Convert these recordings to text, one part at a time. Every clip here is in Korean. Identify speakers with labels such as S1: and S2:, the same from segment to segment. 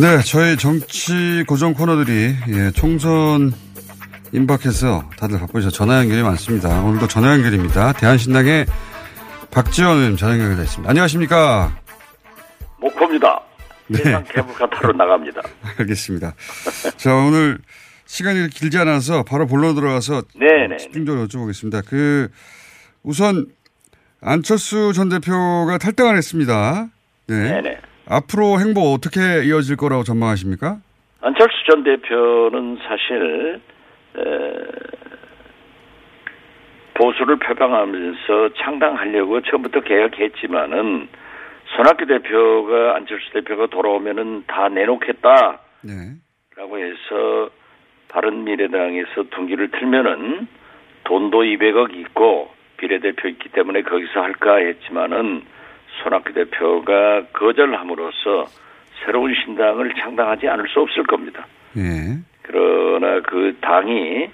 S1: 네, 저희 정치 고정 코너들이 예, 총선 임박해서 다들 바쁘셔 전화 연결이 많습니다. 오늘도 전화 연결입니다. 대한신당의 박지원 의원 전화 연결되어 있습니다. 안녕하십니까?
S2: 목표입니다.
S1: 네.
S2: 세상 개불카타로 나갑니다.
S1: 알겠습니다. 자, 오늘 시간이 길지 않아서 바로 본론 들어가서
S2: 네네.
S1: 집중적으로 여쭤보겠습니다. 그 우선 안철수 전 대표가 탈당을 했습니다. 네.
S2: 네네.
S1: 앞으로 행보 어떻게 이어질 거라고 전망하십니까?
S2: 안철수 전 대표는 사실 에, 보수를 표방하면서 창당하려고 처음부터 계획했지만은 손학규 대표가 안철수 대표가 돌아오면은 다 내놓겠다 라고
S1: 네.
S2: 해서 바른 미래당에서 둥기를 틀면은 돈도 200억 있고 비례대표 있기 때문에 거기서 할까 했지만은 손학규 대표가 거절함으로써 새로운 신당을 창당하지 않을 수 없을 겁니다.
S1: 예.
S2: 그러나 그 당이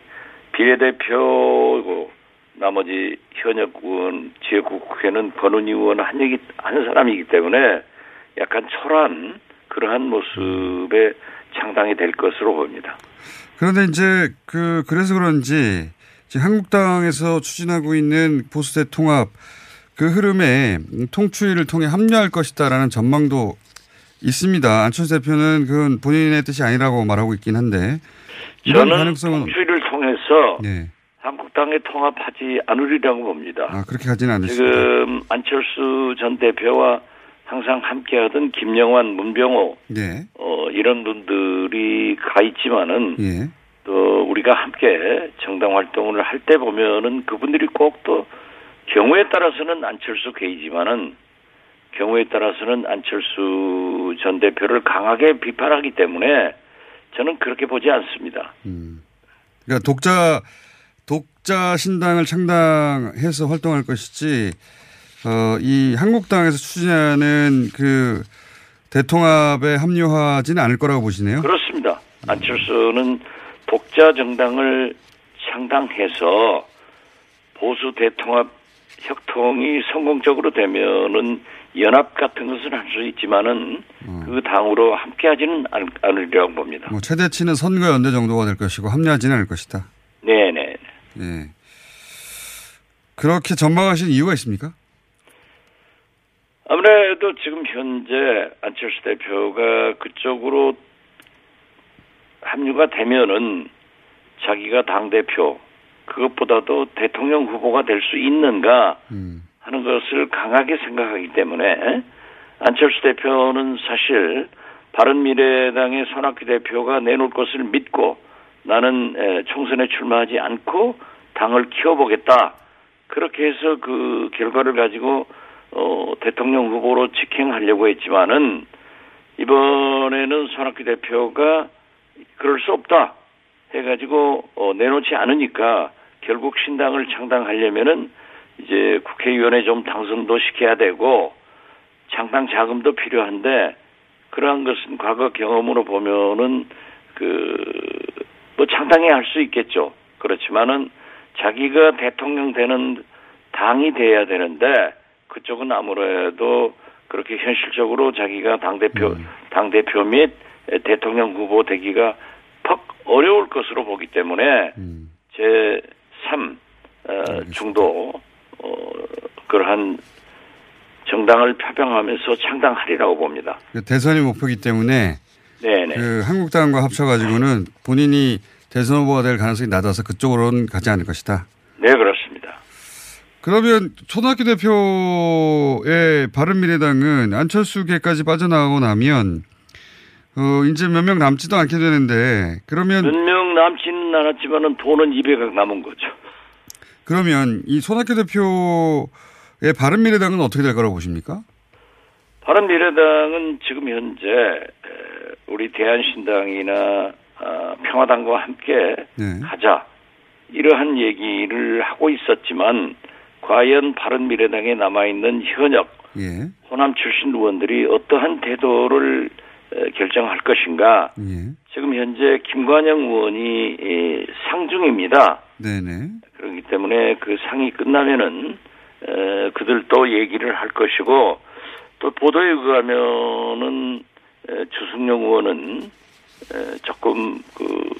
S2: 비례대표고 나머지 현역 의원, 지역국회는 권은희 의원 한, 얘기, 한 사람이기 때문에 약간 초라한 그러한 모습의 창당이 될 것으로 봅니다.
S1: 그런데 이제 그 그래서 그런지 한국당에서 추진하고 있는 보수대 통합 그 흐름에 통추위를 통해 합류할 것이다라는 전망도 있습니다. 안철수 대표는 그건 본인의 뜻이 아니라고 말하고 있긴 한데 이런
S2: 저는
S1: 가능성은
S2: 통추위를 통해서
S1: 네.
S2: 한국당에 통합하지 않으리라고 봅니다.
S1: 아 그렇게 가지는 않습니다.
S2: 지금 안철수 전 대표와 항상 함께하던 김영환, 문병호
S1: 네.
S2: 어, 이런 분들이 가 있지만은
S1: 예.
S2: 또 우리가 함께 정당 활동을 할 때 보면은 그분들이 꼭또 경우에 따라서는 안철수 개이지만은 경우에 따라서는 안철수 전 대표를 강하게 비판하기 때문에 저는 그렇게 보지 않습니다.
S1: 음. 그러니까 독자 독자 신당을 창당해서 활동할 것이지 어, 이 한국당에서 추진하는 그 대통합에 합류하지는 않을 거라고 보시네요.
S2: 그렇습니다. 안철수는 독자 정당을 창당해서 보수 대통합 협통이 성공적으로 되면은 연합 같은 것은 할 수 있지만은 그 당으로 함께하지는 않- 않으리라고 봅니다.
S1: 뭐 최대치는 선거 연대 정도가 될 것이고 합류하지는 않을 것이다.
S2: 네네.
S1: 예. 그렇게 전망하신 이유가 있습니까?
S2: 아무래도 지금 현재 안철수 대표가 그쪽으로 합류가 되면은 자기가 당 대표 그것보다도 대통령 후보가 될 수 있는가
S1: 음.
S2: 하는 것을 강하게 생각하기 때문에 안철수 대표는 사실 바른미래당의 손학규 대표가 내놓을 것을 믿고 나는 에, 총선에 출마하지 않고 당을 키워보겠다. 그렇게 해서 그 결과를 가지고 어, 대통령 후보로 직행하려고 했지만은 이번에는 손학규 대표가 그럴 수 없다 해가지고 어, 내놓지 않으니까 결국 신당을 창당하려면은 이제 국회의원에 좀 당선도 시켜야 되고 창당 자금도 필요한데 그러한 것은 과거 경험으로 보면은 그 뭐 창당해야 할수 있겠죠. 그렇지만은 자기가 대통령 되는 당이 돼야 되는데 그쪽은 아무래도 그렇게 현실적으로 자기가 당 대표 당 대표 및 대통령 후보 되기가 퍽 어려울 것으로 보기 때문에
S1: 음.
S2: 제 3 어, 중도 어, 그러한 정당을 표방하면서 창당하리라고 봅니다.
S1: 그 대선이 목표이기 때문에
S2: 네네.
S1: 그 한국당과 합쳐가지고는 본인이 대선 후보가 될 가능성이 낮아서 그쪽으로는 가지 않을 것이다.
S2: 네, 그렇습니다.
S1: 그러면 초등학교 대표의 바른미래당은 안철수계까지 빠져나가고 나면 어 이제 몇 명 남지도 않게 되는데 그러면
S2: 몇 명 남지는 않았지만은 돈은 200억 남은 거죠.
S1: 그러면 이 손학규 대표의 바른미래당은 어떻게 될 거라고 보십니까?
S2: 바른미래당은 지금 현재 에, 우리 대한신당이나 아, 평화당과 함께
S1: 네.
S2: 가자 이러한 얘기를 하고 있었지만 과연 바른미래당에 남아 있는 현역
S1: 예.
S2: 호남 출신 의원들이 어떠한 태도를 에, 결정할 것인가
S1: 예.
S2: 지금 현재 김관영 의원이 에, 상중입니다.
S1: 네네.
S2: 그렇기 때문에 그 상이 끝나면은 에, 그들도 얘기를 할 것이고 또 보도에 의하면은 에, 주승용 의원은 에, 조금 그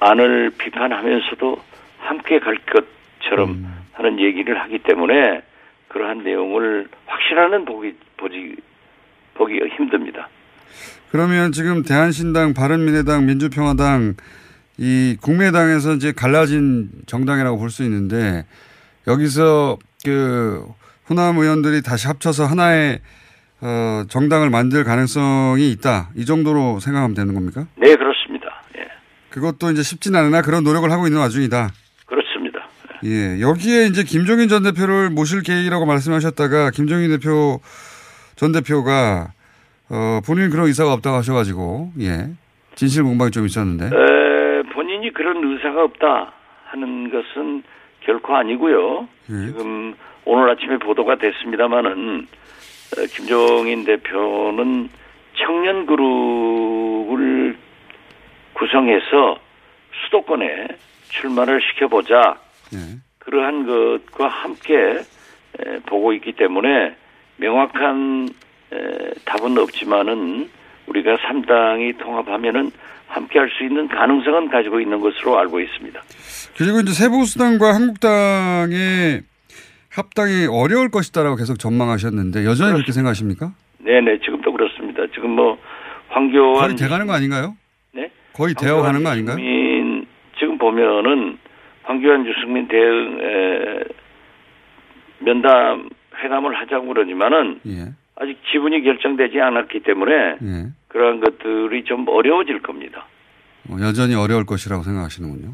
S2: 안을 비판하면서도 함께 갈 것처럼 하는 얘기를 하기 때문에 그러한 내용을 확실하는 보기 보지 보기 힘듭니다.
S1: 그러면 지금 대한신당, 바른미래당, 민주평화당 이 국민의당에서 이제 갈라진 정당이라고 볼 수 있는데 여기서 그 호남 의원들이 다시 합쳐서 하나의 어, 정당을 만들 가능성이 있다. 이 정도로 생각하면 되는 겁니까?
S2: 네 그렇습니다. 예
S1: 그것도 이제 쉽진 않으나 그런 노력을 하고 있는 와중이다.
S2: 그렇습니다.
S1: 예. 여기에 이제 김종인 전 대표를 모실 계획이라고 말씀하셨다가 김종인 대표 전 대표가 어, 본인 그런 의사가 없다고 하셔가지고 예. 진실 공방이 좀 있었는데.
S2: 에, 본인이 그런 의사가 없다 하는 것은 결코 아니고요.
S1: 예.
S2: 지금 오늘 아침에 보도가 됐습니다마는 어, 김종인 대표는 청년 그룹을 구성해서 수도권에 출마를 시켜보자
S1: 예.
S2: 그러한 것과 함께 에, 보고 있기 때문에 명확한 에, 답은 없지만은 우리가 3당이 통합하면은 함께 할 수 있는 가능성은 가지고 있는 것으로 알고 있습니다.
S1: 그리고 이제 세보수당과 한국당의 합당이 어려울 것이다라고 계속 전망하셨는데 여전히 그렇게 생각하십니까?
S2: 네네 지금도 그렇습니다. 지금 뭐 황교안
S1: 거의 돼가는 거 아닌가요?
S2: 네?
S1: 거의 되어가는 거 아닌가요?
S2: 유승민 지금 보면은 황교안 유승민 대응 에, 면담 회담을 하자고 그러지만은
S1: 예.
S2: 아직 지분이 결정되지 않았기 때문에
S1: 예.
S2: 그러한 것들이 좀 어려워질 겁니다.
S1: 어, 여전히 어려울 것이라고 생각하시는군요.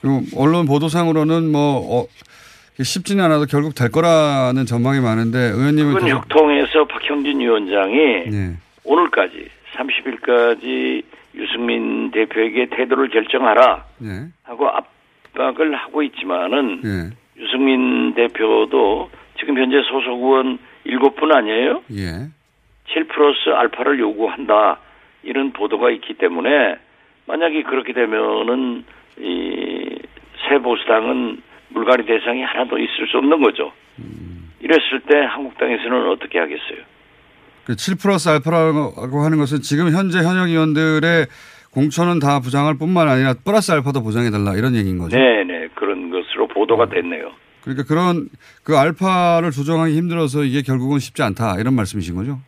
S1: 그리고 언론 보도상으로는 뭐 어, 쉽지는 않아도 결국 될 거라는 전망이 많은데 의원님은
S2: 그건
S1: 계속
S2: 혁통에서 박형진 위원장이
S1: 예.
S2: 오늘까지 30일까지 유승민 대표에게 태도를 결정하라
S1: 예.
S2: 하고 압박을 하고 있지만은
S1: 예.
S2: 유승민 대표도 지금 현재 소속 의원 7분 아니에요?
S1: 예.
S2: 7 플러스 알파를 요구한다. 이런 보도가 있기 때문에 만약에 그렇게 되면은 이 새 보수당은 물갈이 대상이 하나도 있을 수 없는 거죠. 이랬을 때 한국당에서는 어떻게 하겠어요?
S1: 그7 플러스 알파라고 하는 것은 지금 현재 현역 의원들의 공천은 다 부장할 뿐만 아니라 플러스 알파도 보장해달라 이런 얘기인 거죠.
S2: 네 네 그런 것으로 보도가 됐네요.
S1: 그러니까 그런 그 알파를 조정하기 힘들어서 이게 결국은 쉽지 않다 이런 말씀이신 거죠.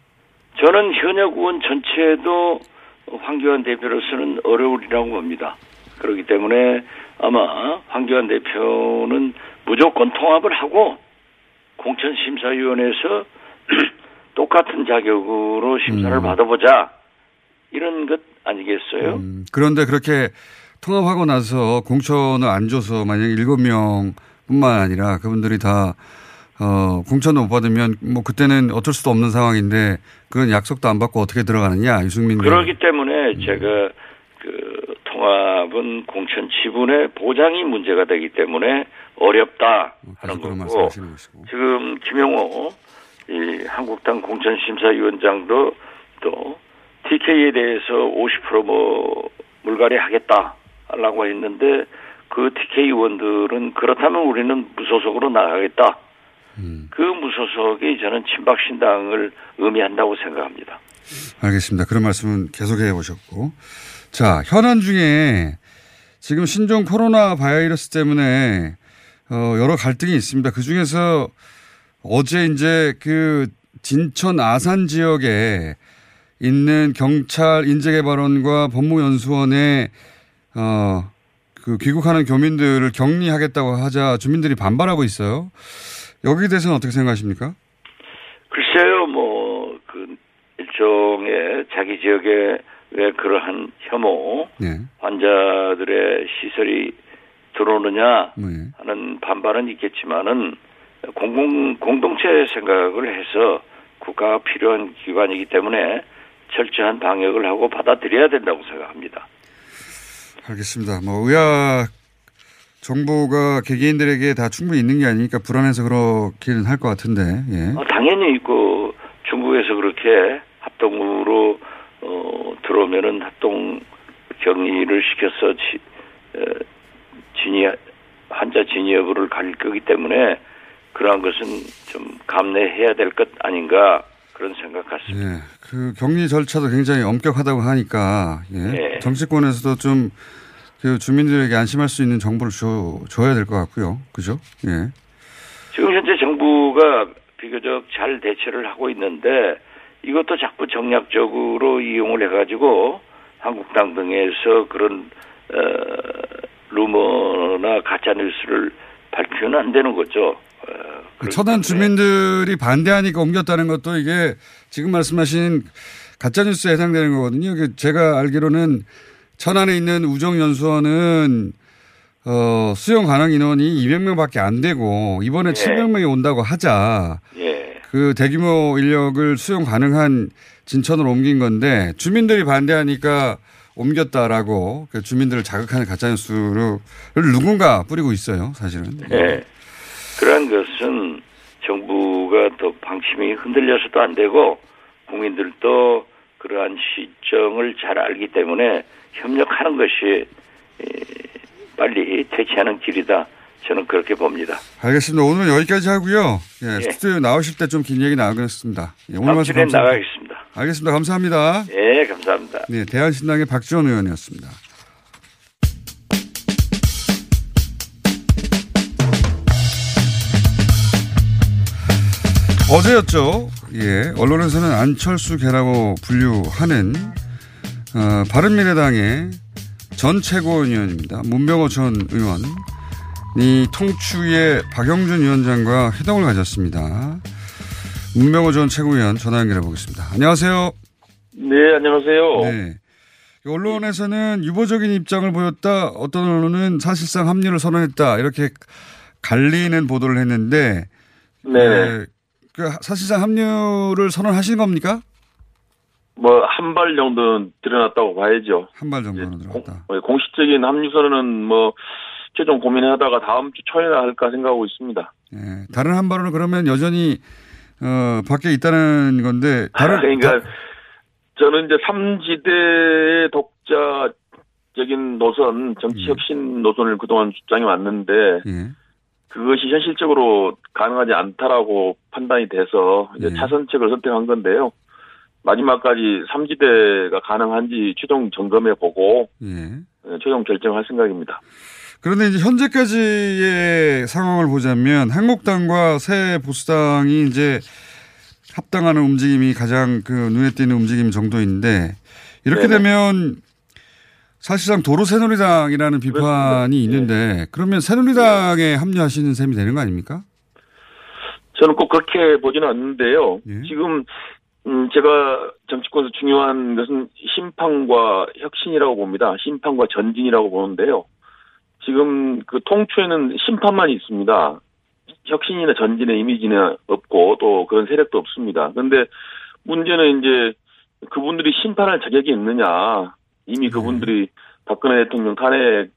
S2: 저는 현역 의원 전체도 황교안 대표로서는 어려우리라고 봅니다. 그렇기 때문에 아마 황교안 대표는 무조건 통합을 하고 공천심사위원회에서 똑같은 자격으로 심사를
S1: 음.
S2: 받아보자 이런 것 아니겠어요?
S1: 음, 그런데 그렇게 통합하고 나서 공천을 안 줘서 만약에 일곱 명 뿐만 아니라 그분들이 다 어, 공천도 못 받으면 뭐 그때는 어쩔 수도 없는 상황인데 그런 약속도 안 받고 어떻게 들어가느냐 유승민
S2: 그렇기 때문에 제가 그 통합은 공천 지분의 보장이 문제가 되기 때문에 어렵다 하는
S1: 계속 그런
S2: 거고 지금 김용호 이 한국당 공천심사위원장도 또 TK에 대해서 50%뭐 물갈이 하겠다라고 했는데 그 TK 의원들은 그렇다면 우리는 무소속으로 나가겠다.
S1: 음,
S2: 그 무소속이 저는 친박신당을 의미한다고 생각합니다.
S1: 알겠습니다. 그런 말씀은 계속해 보셨고 자 현안 중에 지금 신종 코로나 바이러스 때문에 어, 여러 갈등이 있습니다. 그 중에서 어제 이제 그 진천 아산 지역에 있는 경찰 인재개발원과 법무연수원에 어, 그 귀국하는 교민들을 격리하겠다고 하자 주민들이 반발하고 있어요. 여기에 대해서는 어떻게 생각하십니까?
S2: 글쎄요, 뭐, 그, 일종의 자기 지역에 왜 그러한 혐오,
S1: 네.
S2: 환자들의 시설이 들어오느냐
S1: 네.
S2: 하는 반발은 있겠지만은 공공, 공동체 생각을 해서 국가가 필요한 기관이기 때문에 철저한 방역을 하고 받아들여야 된다고 생각합니다.
S1: 알겠습니다. 뭐 의학 정보가 개개인들에게 다 충분히 있는 게 아니니까 불안해서 그렇기는 할 것 같은데. 예.
S2: 어, 당연히 있고 중국에서 그렇게 합동으로 어, 들어오면은 합동 격리를 시켜서 지, 어, 진위 환자 진위 여부를 가릴 거기 때문에 그러한 것은 좀 감내해야 될 것 아닌가 그런 생각 같습니다.
S1: 예. 그 격리 절차도 굉장히 엄격하다고 하니까 예.
S2: 네.
S1: 정치권에서도 좀 그 주민들에게 안심할 수 있는 정보를 줘, 줘야 될 것 같고요. 그죠? 예.
S2: 지금 현재 정부가 비교적 잘 대처를 하고 있는데 이것도 자꾸 정략적으로 이용을 해가지고 한국당 등에서 그런 어, 루머나 가짜 뉴스를 밝히면 안 되는 거죠. 어, 때문에
S1: 주민들이 반대하니까 옮겼다는 것도 이게 지금 말씀하신 가짜 뉴스에 해당되는 거거든요. 그 제가 알기로는 천안에 있는 우정연수원은 어, 수용 가능 인원이 200명밖에 안 되고 이번에
S2: 네.
S1: 700명이 온다고 하자
S2: 예.
S1: 그 대규모 인력을 수용 가능한 진천으로 옮긴 건데 주민들이 반대하니까 옮겼다라고 그 주민들을 자극하는 가짜뉴스를 누군가 뿌리고 있어요, 사실은.
S2: 예. 그러한 것은 정부가 더 방침이 흔들려서도 안 되고 국민들도 그러한 시정을 잘 알기 때문에 협력하는 것이 에, 빨리 퇴치하는 길이다. 저는 그렇게 봅니다.
S1: 알겠습니다. 오늘은 여기까지 하고요. 예,
S2: 예.
S1: 스튜디오 나오실 때 좀 긴 얘기 나누겠습니다. 예, 오늘 말씀 감사합니다.
S2: 나가겠습니다.
S1: 알겠습니다. 감사합니다.
S2: 예, 감사합니다.
S1: 네, 대한신당의 박지원 의원이었습니다. 어제였죠. 예, 언론에서는 안철수 개라고 분류하는 어, 바른미래당의 전 최고위원입니다. 문병호 전 의원이 통추의 박영준 위원장과 회동을 가졌습니다. 문병호 전 최고위원 전화 연결해 보겠습니다. 안녕하세요.
S3: 네, 안녕하세요.
S1: 네. 언론에서는 유보적인 입장을 보였다. 어떤 언론은 사실상 합류를 선언했다. 이렇게 갈리는 보도를 했는데
S3: 네.
S1: 에, 그 사실상 합류를 선언하신 겁니까?
S3: 뭐, 한 발 정도는 드러났다고 봐야죠.
S1: 한 발 정도는
S3: 공,
S1: 들어갔다.
S3: 어, 공식적인 합류선언은 뭐, 최종 고민하다가 다음 주 초에나 할까 생각하고 있습니다.
S1: 예. 다른 한 발은 그러면 여전히 어, 밖에 있다는 건데 다른
S3: 그러니까,
S1: 다-
S3: 저는 이제 삼지대의 독자적인 노선, 정치 혁신 노선을 그동안 주장해 왔는데,
S1: 예.
S3: 그것이 현실적으로 가능하지 않다라고 판단이 돼서 이제
S1: 예.
S3: 차선책을 선택한 건데요. 마지막까지 삼지대가 가능한지 최종 점검해 보고
S1: 예.
S3: 최종 결정할 생각입니다.
S1: 그런데 이제 현재까지의 상황을 보자면 한국당과 새 보수당이 이제 합당하는 움직임이 가장 그 눈에 띄는 움직임 정도인데 이렇게
S3: 네네.
S1: 되면 사실상 도로 새누리당이라는 비판이 있는데 그러면 새누리당에 합류하시는 셈이 되는 거 아닙니까?
S3: 저는 꼭 그렇게 보지는 않는데요.
S1: 예.
S3: 지금 음 제가 정치권에서 중요한 것은 심판과 혁신이라고 봅니다. 심판과 전진이라고 보는데요. 지금 그 통추에는 심판만 있습니다. 혁신이나 전진의 이미지는 없고 또 그런 세력도 없습니다. 그런데 문제는 이제 그분들이 심판할 자격이 있느냐. 이미 그분들이 박근혜 대통령 탄핵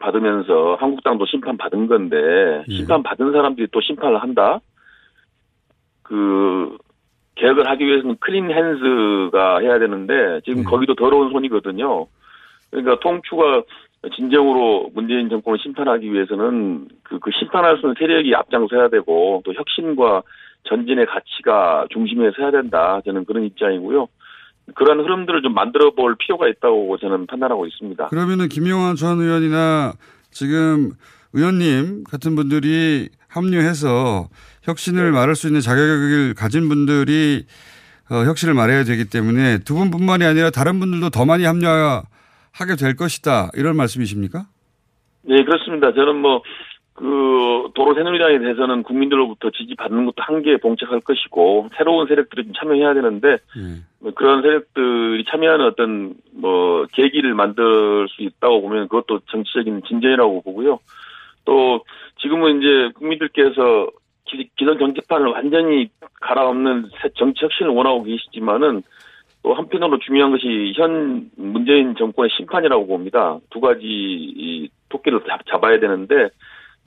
S3: 받으면서 한국당도 심판 받은 건데
S1: 예.
S3: 심판 받은 사람들이 또 심판을 한다. 그 개혁을 하기 위해서는 클린 핸즈가 해야 되는데 지금
S1: 예.
S3: 거기도 더러운 손이거든요. 그러니까 통추가 진정으로 문재인 정권을 심판하기 위해서는 그, 그 심판할 수 있는 세력이 앞장서야 되고 또 혁신과 전진의 가치가 중심에 서야 된다. 저는 그런 입장이고요. 그런 흐름들을 좀 만들어 볼 필요가 있다고 저는 판단하고 있습니다.
S1: 그러면은 김용환 전 의원이나 지금 의원님 같은 분들이 합류해서 혁신을 말할 수 있는 자격을 가진 분들이 어, 혁신을 말해야 되기 때문에 두 분뿐만이 아니라 다른 분들도 더 많이 합류하게 될 것이다. 이런 말씀이십니까?
S3: 네, 그렇습니다. 저는 뭐, 그, 도로 새누리당에 대해서는 국민들로부터 지지받는 것도 한계에 봉착할 것이고, 새로운 세력들이 좀 참여해야 되는데,
S1: 예.
S3: 뭐 그런 세력들이 참여하는 어떤, 뭐, 계기를 만들 수 있다고 보면 그것도 정치적인 진전이라고 보고요. 또, 지금은 이제 국민들께서 기, 기존 정치판을 완전히 갈아엎는 새 정치 혁신을 원하고 계시지만은, 또 한편으로 중요한 것이 현 문재인 정권의 심판이라고 봅니다. 두 가지 이 토끼를 잡- 잡아야 되는데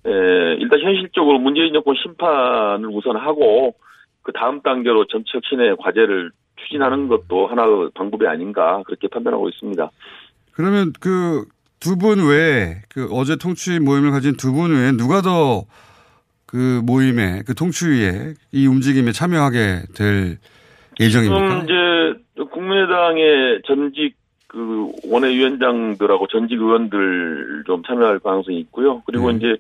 S3: 에, 일단 현실적으로 문재인 정권 심판을 우선 하고 그 다음 단계로 정치 혁신의 과제를 추진하는 것도 하나의 방법이 아닌가 그렇게 판단하고 있습니다.
S1: 그러면 그 두 분 외에 그 어제 통추위 모임을 가진 두 분 외에 누가 더 그 모임에 그 통추위에 이 움직임에 참여하게 될 예정입니까?
S3: 지금 이제 국민의당의 전직 그 원외위원장들하고 전직 의원들 좀 참여할 가능성이 있고요. 그리고
S1: 네.
S3: 이제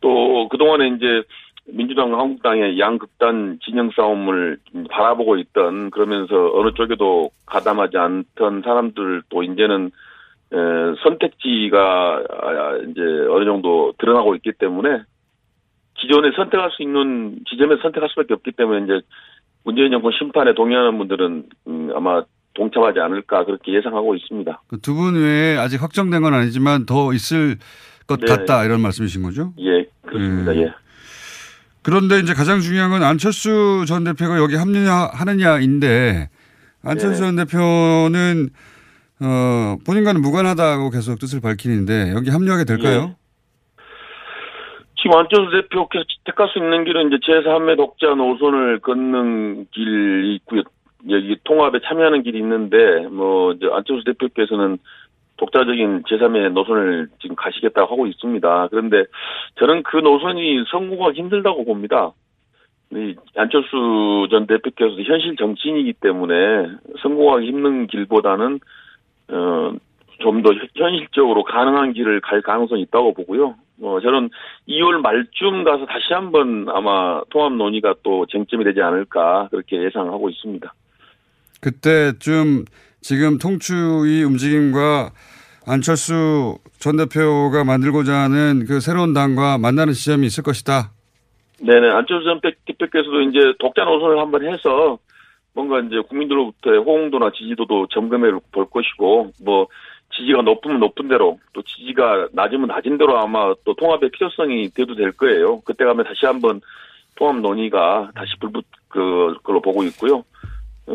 S3: 또 그동안에 이제 민주당, 한국당의 양극단 진영 싸움을 바라보고 있던 그러면서 어느 쪽에도 가담하지 않던 사람들도 이제는 에, 선택지가 아, 이제 어느 정도 드러나고 있기 때문에 기존에 선택할 수 있는 지점에 선택할 수밖에 없기 때문에 이제 문재인 정권 심판에 동의하는 분들은 음, 아마 동참하지 않을까 그렇게 예상하고 있습니다.
S1: 그 두분 외에 아직 확정된 건 아니지만 더 있을 것
S3: 네.
S1: 같다 이런 말씀이신 거죠?
S3: 예, 그렇습니다.
S1: 음.
S3: 예.
S1: 그런데 이제 가장 중요한 건 안철수 전 대표가 여기 합류하느냐인데 안철수
S3: 네.
S1: 전 대표는 어, 본인과는 무관하다고 계속 뜻을 밝히는데 여기 합류하게 될까요?
S3: 지금 안철수 대표께서 택할 수 있는 길은 이제 제3의 독자 노선을 걷는 길이 있고요. 여기 통합에 참여하는 길이 있는데, 뭐, 이제 안철수 대표께서는 독자적인 제3의 노선을 지금 가시겠다고 하고 있습니다. 그런데 저는 그 노선이 성공하기 힘들다고 봅니다. 이 안철수 전 대표께서 현실 정치인이기 때문에 성공하기 힘든 길보다는, 어, 좀 더 현실적으로 가능한 길을 갈 가능성이 있다고 보고요. 어, 저는 2월 말쯤 가서 다시 한번 아마 통합 논의가 또 쟁점이 되지 않을까 그렇게 예상하고 있습니다.
S1: 그때쯤 지금 통추의 움직임과 안철수 전 대표가 만들고자 하는 그 새로운 당과 만나는 시점이 있을 것이다.
S3: 네네. 안철수 전 대표께서도 이제 독자 노선을 한번 해서 뭔가 이제 국민들로부터의 호응도나 지지도도 점검해 볼 것이고 뭐 지지가 높으면 높은 대로 또 지지가 낮으면 낮은 대로 아마 또 통합의 필요성이 돼도 될 거예요. 그때 가면 다시 한번 통합 논의가 다시 불붙 그 걸로 보고 있고요.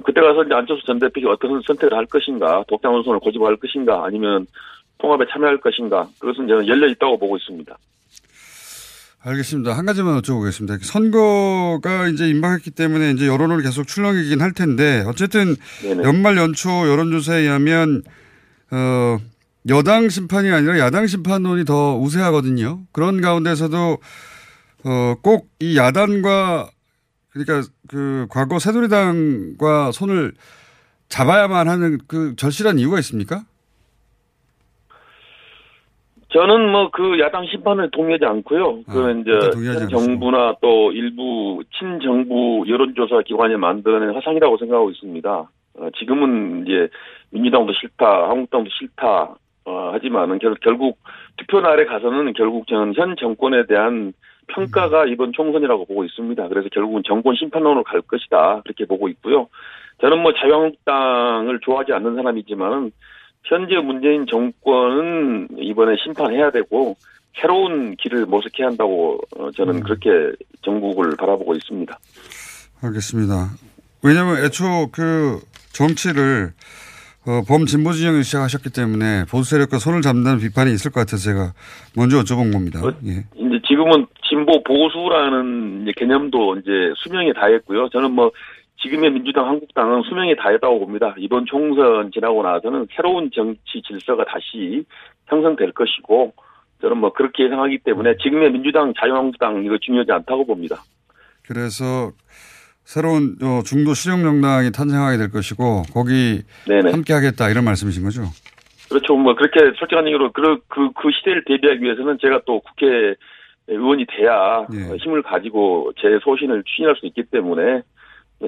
S3: 그때 가서 이제 안철수 전 대표가 어떤 선택을 할 것인가, 독자 노선을 고집할 것인가, 아니면 통합에 참여할 것인가, 그것은 저는 열려 있다고 보고 있습니다.
S1: 알겠습니다. 한 가지만 여쭤보겠습니다. 선거가 이제 임박했기 때문에 이제 여론을 계속 출렁이긴 할 텐데 어쨌든
S3: 네네.
S1: 연말 연초 여론조사에 의하면 어 여당 심판이 아니라 야당 심판론이 더 우세하거든요. 그런 가운데서도 어 꼭 이 야당과 그러니까 그 과거 새누리당과 손을 잡아야만 하는 그 절실한 이유가 있습니까?
S3: 저는 뭐 그 야당 심판을 동의하지 않고요.
S1: 아,
S3: 그 이제 정부나 또 일부 친정부 여론조사 기관이 만들어낸 화상이라고 생각하고 있습니다. 어, 지금은 이제 민주당도 싫다, 한국당도 싫다 어, 하지만은 결, 결국 투표 날에 가서는 결국 저는 현 정권에 대한 평가가 이번 총선이라고 보고 있습니다. 그래서 결국은 정권 심판론으로 갈 것이다 그렇게 보고 있고요. 저는 뭐 자유한국당을 좋아하지 않는 사람이지만은 현재 문재인 정권은 이번에 심판해야 되고 새로운 길을 모색해야 한다고 어, 저는 그렇게 전국을 바라보고 있습니다.
S1: 알겠습니다. 왜냐하면 애초 그 정치를 어, 범진보 진영이 시작하셨기 때문에 보수 세력과 손을 잡는다는 비판이 있을 것 같아서 제가 먼저 여쭤본 겁니다.
S3: 어,
S1: 예.
S3: 이제 지금은 진보 보수라는 이제 개념도 이제 수명이 다했고요. 저는 뭐 지금의 민주당, 한국당은 수명이 다했다고 봅니다. 이번 총선 지나고 나서는 새로운 정치 질서가 다시 형성될 것이고 저는 뭐 그렇게 예상하기 때문에 지금의 민주당, 자유한국당 이거 중요하지 않다고 봅니다.
S1: 그래서 새로운 어, 중도 실용 정당이 탄생하게 될 것이고 거기
S3: 네네.
S1: 함께 하겠다 이런 말씀이신 거죠?
S3: 그렇죠. 뭐 그렇게 솔직한 얘기로 그, 그, 그 시대를 대비하기 위해서는 제가 또 국회 의원이 돼야
S1: 예.
S3: 어, 힘을 가지고 제 소신을 추진할 수 있기 때문에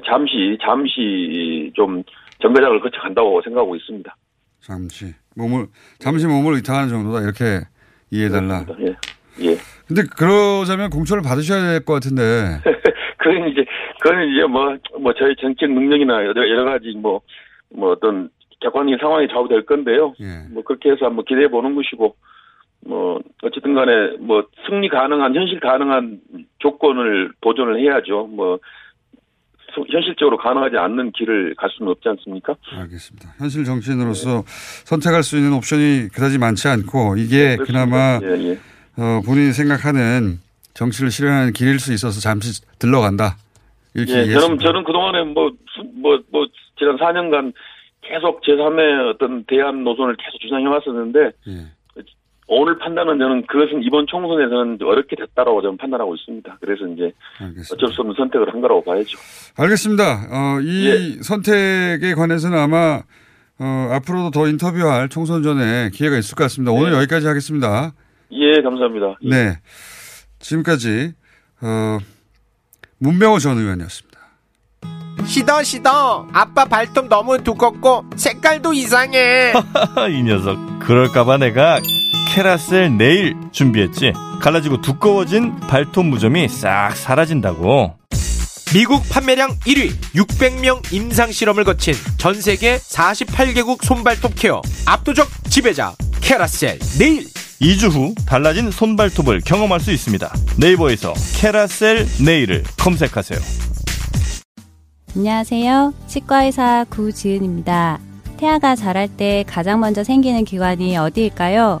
S3: 잠시 잠시 좀 정거장을 거쳐 간다고 생각하고 있습니다.
S1: 잠시 몸을 잠시 몸을 이탈하는 정도다 이렇게 이해해달라.
S3: 예. 예.
S1: 근데 그러자면 공천을 받으셔야 될 것 같은데.
S3: 그건 이제 그건 이제 뭐뭐 저희 정책 능력이나 여러, 여러 가지 뭐뭐 어떤 객관적인 상황이 좌우될 건데요.
S1: 예.
S3: 뭐 그렇게 해서 한번 기대해 보는 것이고 뭐 어쨌든 간에 뭐 승리 가능한 현실 가능한 조건을 보존을 해야죠. 뭐 수- 현실적으로 가능하지 않는 길을 갈 수는 없지 않습니까?
S1: 알겠습니다. 현실 정치인으로서 선택할 수 있는 옵션이 그다지 많지 않고 이게 그나마
S3: 예, 예.
S1: 어, 본인이 생각하는 정치를 실현하는 길일 수 있어서 잠시 들러간다. 이렇게
S3: 예, 저는. 저는 그동안에 뭐, 수- 뭐, 뭐, 지난 4년간 계속 제3의 어떤 대안 노선을 계속 주장해 왔었는데,
S1: 예.
S3: 오늘 판단은 저는 그것은 이번 총선에서는 어렵게 됐다라고 저는 판단하고 있습니다. 그래서 이제
S1: 알겠습니다.
S3: 어쩔 수 없는 선택을 한 거라고 봐야죠.
S1: 알겠습니다. 어, 이
S3: 예.
S1: 선택에 관해서는 아마 어, 앞으로도 더 인터뷰할 총선 전에 기회가 있을 것 같습니다. 오늘
S3: 네.
S1: 여기까지 하겠습니다.
S3: 예, 감사합니다. 예.
S1: 네. 지금까지 어, 문명호 전 의원이었습니다.
S4: 시더 시더 아빠 발톱 너무 두껍고 색깔도 이상해
S5: 이 녀석 그럴까봐 내가 캐라셀 네일 준비했지 갈라지고 두꺼워진 발톱 무좀이 싹 사라진다고
S4: 미국 판매량 1위 600명 임상 실험을 거친 전 세계 48개국 손발톱 케어 압도적 지배자 캐라셀 네일
S5: 2주 후 달라진 손발톱을 경험할 수 있습니다 네이버에서 캐라셀 네일을 검색하세요
S6: 안녕하세요. 치과의사 구지은입니다. 태아가 자랄 때 가장 먼저 생기는 기관이 어디일까요?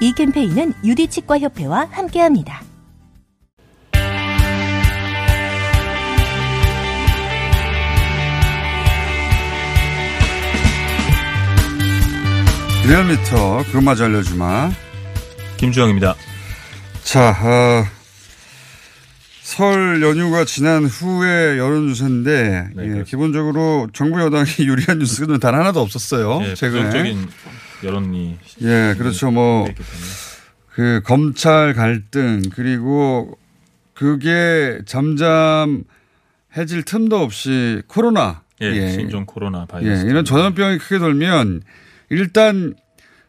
S7: 이 캠페인은 유디치과협회와 함께합니다.
S1: 리얼미터 그것마저 알려주마.
S8: 김주영입니다.
S1: 자, 어, 설 연휴가 지난 후에 여론조사인데
S8: 네,
S1: 예. 기본적으로 정부 여당이 유리한 뉴스는 단 하나도 없었어요.
S8: 예,
S1: 최근에.
S8: 부정적인 여론이
S1: 예, 그렇죠. 뭐,
S8: 있기 때문에.
S1: 그 검찰 갈등, 그리고 그게 잠잠 해질 틈도 없이 코로나.
S8: 예, 신종 코로나 바이러스.
S1: 예, 이런 전염병이 크게 돌면 일단